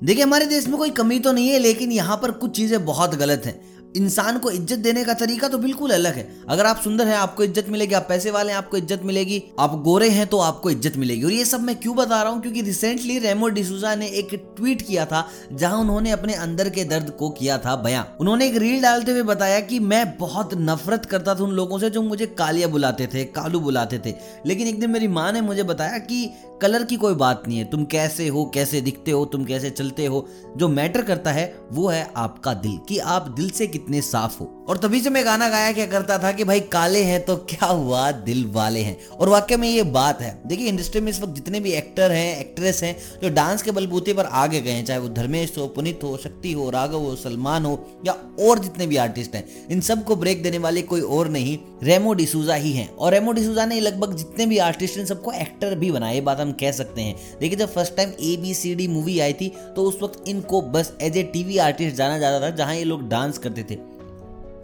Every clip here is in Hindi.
देखिए, हमारे देश में कोई कमी तो नहीं है, लेकिन यहाँ पर कुछ चीज़ें बहुत गलत हैं। इंसान को इज़्ज़त देने का तरीका तो बिल्कुल अलग है। अगर आप सुंदर हैं, आपको इज़्ज़त मिलेगी, आप पैसे वाले हैं, आपको इज़्ज़त मिलेगी, आप गोरे हैं तो आपको इज़्ज़त मिलेगी। और ये सब मैं क्यों बता रहा हूँ? क्योंकि रिसेंटली रेमो डिसूजा ने एक ट्वीट किया था, जहाँ उन्होंने अपने अंदर के दर्द को किया था बयां। उन्होंने एक रील डालते हुए बताया कि मैं बहुत नफरत करता था उन लोगों से जो मुझे कालिया बुलाते थे, कालू बुलाते थे। लेकिन एक दिन मेरी माँ ने मुझे बताया कि कलर की कोई बात नहीं है, तुम कैसे हो, कैसे दिखते हो, तुम कैसे चलते हो, जो मैटर करता है, वो है आपका दिल। कि आप दिल से कितने साफ़ हो। और तभी से मैं गाना गाया क्या करता था कि भाई काले हैं तो क्या हुआ? दिल वाले हैं। और वाकई में ये बात है। देखिए इंडस्ट्री में इस वक्त जितने भी एक्टर हैं एक्ट्रेस हैं, जो डांस के बलबूते पर आगे गए हैं, चाहे वो धर्मेश हो, पुनित हो, शक्ति हो, राघव हो, सलमान हो, या और जितने भी आर्टिस्ट हैं, इन सबको ब्रेक देने वाले कोई और नहीं रेमो डिसूजा ही हैं। और रेमो डिसूजा ने लगभग जितने भी आर्टिस्ट हैं, सबको एक्टर भी बनाया, ये बात हम कह सकते हैं। देखिए, जब first time A B C D movie आई थी तो उस वक्त इनको बस एज ए टीवी आर्टिस्ट जाना जाता था, जहाँ ये लोग डांस करते थे।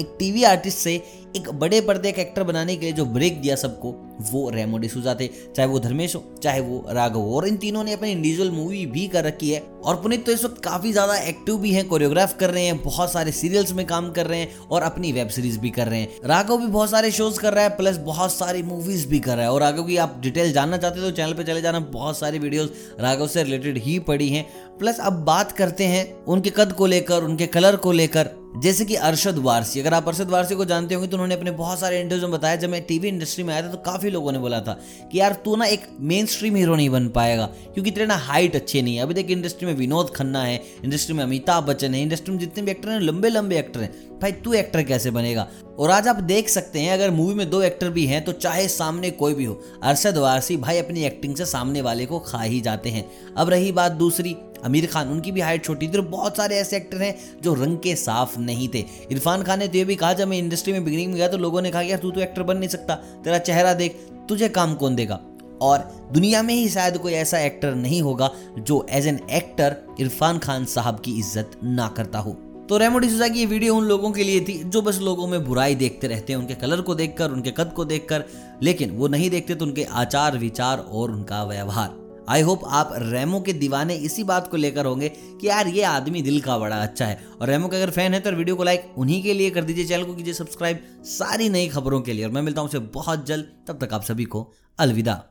एक टीवी आर्टिस्ट से एक बड़े पर्दे का एक्टर बनाने के लिए जो ब्रेक दिया सबको, वो रेमो डिसूजा थे। चाहे वो धर्मेश हो, चाहे वो राघव हो, और इन तीनों ने अपनी इंडिविजुअल मूवी भी कर रखी है। और पुनीत तो इस वक्त काफ़ी ज़्यादा एक्टिव भी हैं कोरियोग्राफ कर रहे हैं, बहुत सारे सीरियल्स में काम कर रहे हैं, और अपनी वेब सीरीज़ भी कर रहे हैं। राघव भी बहुत सारे शोज़ कर रहा है प्लस बहुत सारी मूवीज़ भी कर रहा है। और राघव की आप डिटेल जानना चाहते हो तो चैनल पर चले जाना, बहुत सारी वीडियोस राघव से रिलेटेड ही पड़ी हैं। प्लस अब बात करते हैं उनके कद को लेकर, उनके कलर को लेकर। जैसे कि अरशद वारसी, अगर आप अरशद वारसी को जानते होंगे तो उन्होंने अपने बहुत सारे इंटरव्यू में बताया। जब मैं टीवी इंडस्ट्री में आया था तो काफ़ी लोगों ने बोला था कि यार, तू ना एक मेन स्ट्रीम हीरो नहीं बन पाएगा, क्योंकि तेरे ना हाइट अच्छी नहीं है। अभी देख इंडस्ट्री में विनोद खन्ना है इंडस्ट्री में अमिताभ बच्चन है इंडस्ट्री में जितने भी एक्टर हैं लंबे लंबे एक्टर हैं। भाई, तू एक्टर कैसे बनेगा? और आज आप देख सकते हैं, अगर मूवी में दो एक्टर भी हैं तो चाहे सामने कोई भी हो, अरशद वारसी भाई अपनी एक्टिंग से सामने वाले को खा ही जाते हैं। अब रही बात दूसरी, आमिर खान, उनकी भी हाइट छोटी थी और बहुत सारे ऐसे एक्टर हैं जो रंग के साफ़ नहीं थे। इरफान खान ने तो ये भी कहा, जब मैं इंडस्ट्री में बिगनिंग में गया तो लोगों ने कहा यार, तू तो एक्टर बन नहीं सकता, तेरा चेहरा देख, तुझे काम कौन देगा? और दुनिया में ही शायद कोई ऐसा एक्टर नहीं होगा, जो as an actor Irrfan Khan साहब की इज़्ज़त ना करता हो। तो रेमो डिसूजा की ये वीडियो उन लोगों के लिए थी जो बस लोगों में बुराई देखते रहते हैं, उनके कलर को देखकर, उनके कद को देखकर, लेकिन वो नहीं देखते तो उनके आचार विचार और उनका व्यवहार। आई होप आप रेमो के दीवाने इसी बात को लेकर होंगे कि यार ये आदमी दिल का बड़ा अच्छा है। और रेमो के अगर फ़ैन है तो वीडियो को लाइक उन्हीं के लिए कर दीजिए, चैनल को कीजिए सब्सक्राइब सारी नई खबरों के लिए। और मैं मिलता हूँ उसे बहुत जल्द, तब तक आप सभी को अलविदा।